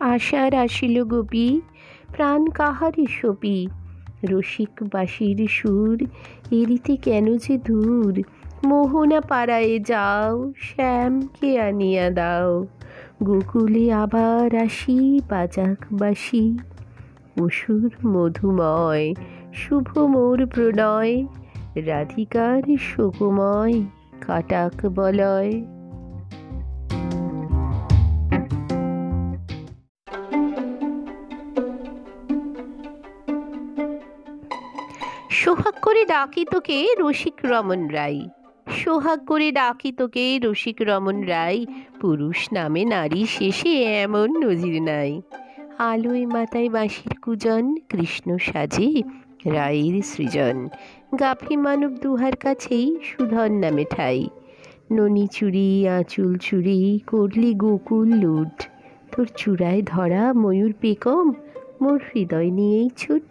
আশার আসিল গোপী প্রাণ কাহারে সপি রসিক বাঁশির সুর, এরিতে কেন যে দূর মোহনা পাড়ায় যাও, শ্যামকে আনিয়া দাও। গোকুলে আবার আসি বাজাক বাসি অসুর মধুময়, শুভ মোর প্রণয়। রাধিকার শোকময়, কাটাক বলয়। সোহাগ করে ডাকি তোকে রসিক রমন রাই সোহাগ করে ডাকি তোকে রসিক রমন রায়, পুরুষ নামে নারী শেষে এমন নজির নাই। আলোয় মাথায় বাঁশির কুজন, কৃষ্ণ সাজে রায়ের সৃজন। গাফি মানব দুহার কাছেই সুধন নামে ঠাই। ননি চুরি, আঁচুল চুরি, করলি গোকুল লুট। তোর চূড়ায় ধরা ময়ূর পেকম, মোর হৃদয় নিয়েই ছুট।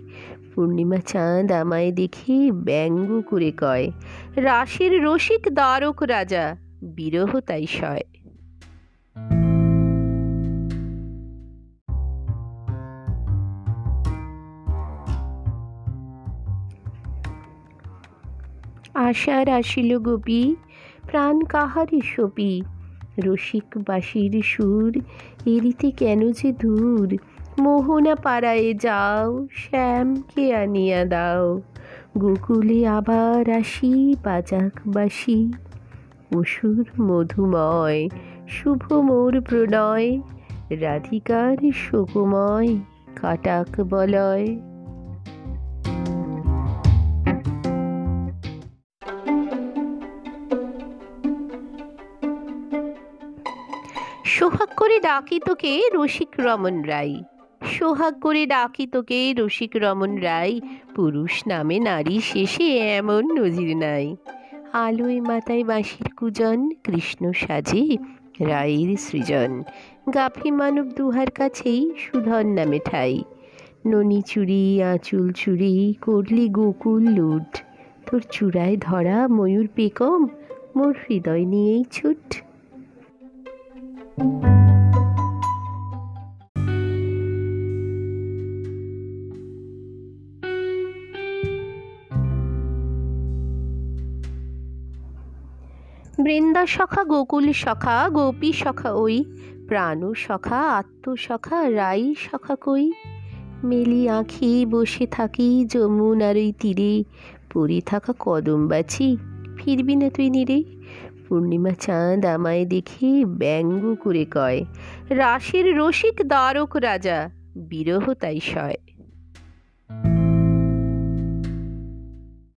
পূর্ণিমা চাঁদ আমায় দেখে ব্যঙ্গ করে কয়, রাশের রসিক দ্বারক রাজা, বিরহ তাই সয়। আশার আসিল গোপী, প্রাণ কাহারে সপি? রসিক বাসির সুর এরিতে কেন যে দূর? মোহনা পাড়ায় যাও, শ্যামকে আনিয়া দাও। গোকুলে আবার আসি, বাজাক বাসি। অসুর মধুময়, শুভ মোর প্রণয়। রাধিকার শোকময় কাটাক বলয়। সোহাগ করে ডাকি তোকে রসিক রমন রাই সোহাগ করে ডাকি তোকে, রসিক রমন রায়। পুরুষ নামে নারী শেষে এমন নজির নাই। আলোয় মাথায় বাঁশির কুজন, কৃষ্ণ সাজে রায়ের সৃজন। গাফি মানব দুহার কাছেই সুধন নামে ঠাই। ননি চুরি, আঁচুল চুরি, করলি গোকুল লুট। তোর চূড়ায় ধরা ময়ূর পেকম, মোর হৃদয় নিয়েই ছুট। বৃন্দা সখা গোকুল সখা গোপী সখা ওই প্রাণ সখা আত্মসখা রাই সখা কই? মেলি আঁখি বসে থাকি যমুনার ওই তীরে, পড়ে থাকা কদম বাছি, ফিরবি না তুই নিরে? পূর্ণিমা চাঁদ আমায় দেখে ব্যঙ্গ করে কয়, রাশির রসিক দ্বারক রাজা, বিরহ তাই সয়।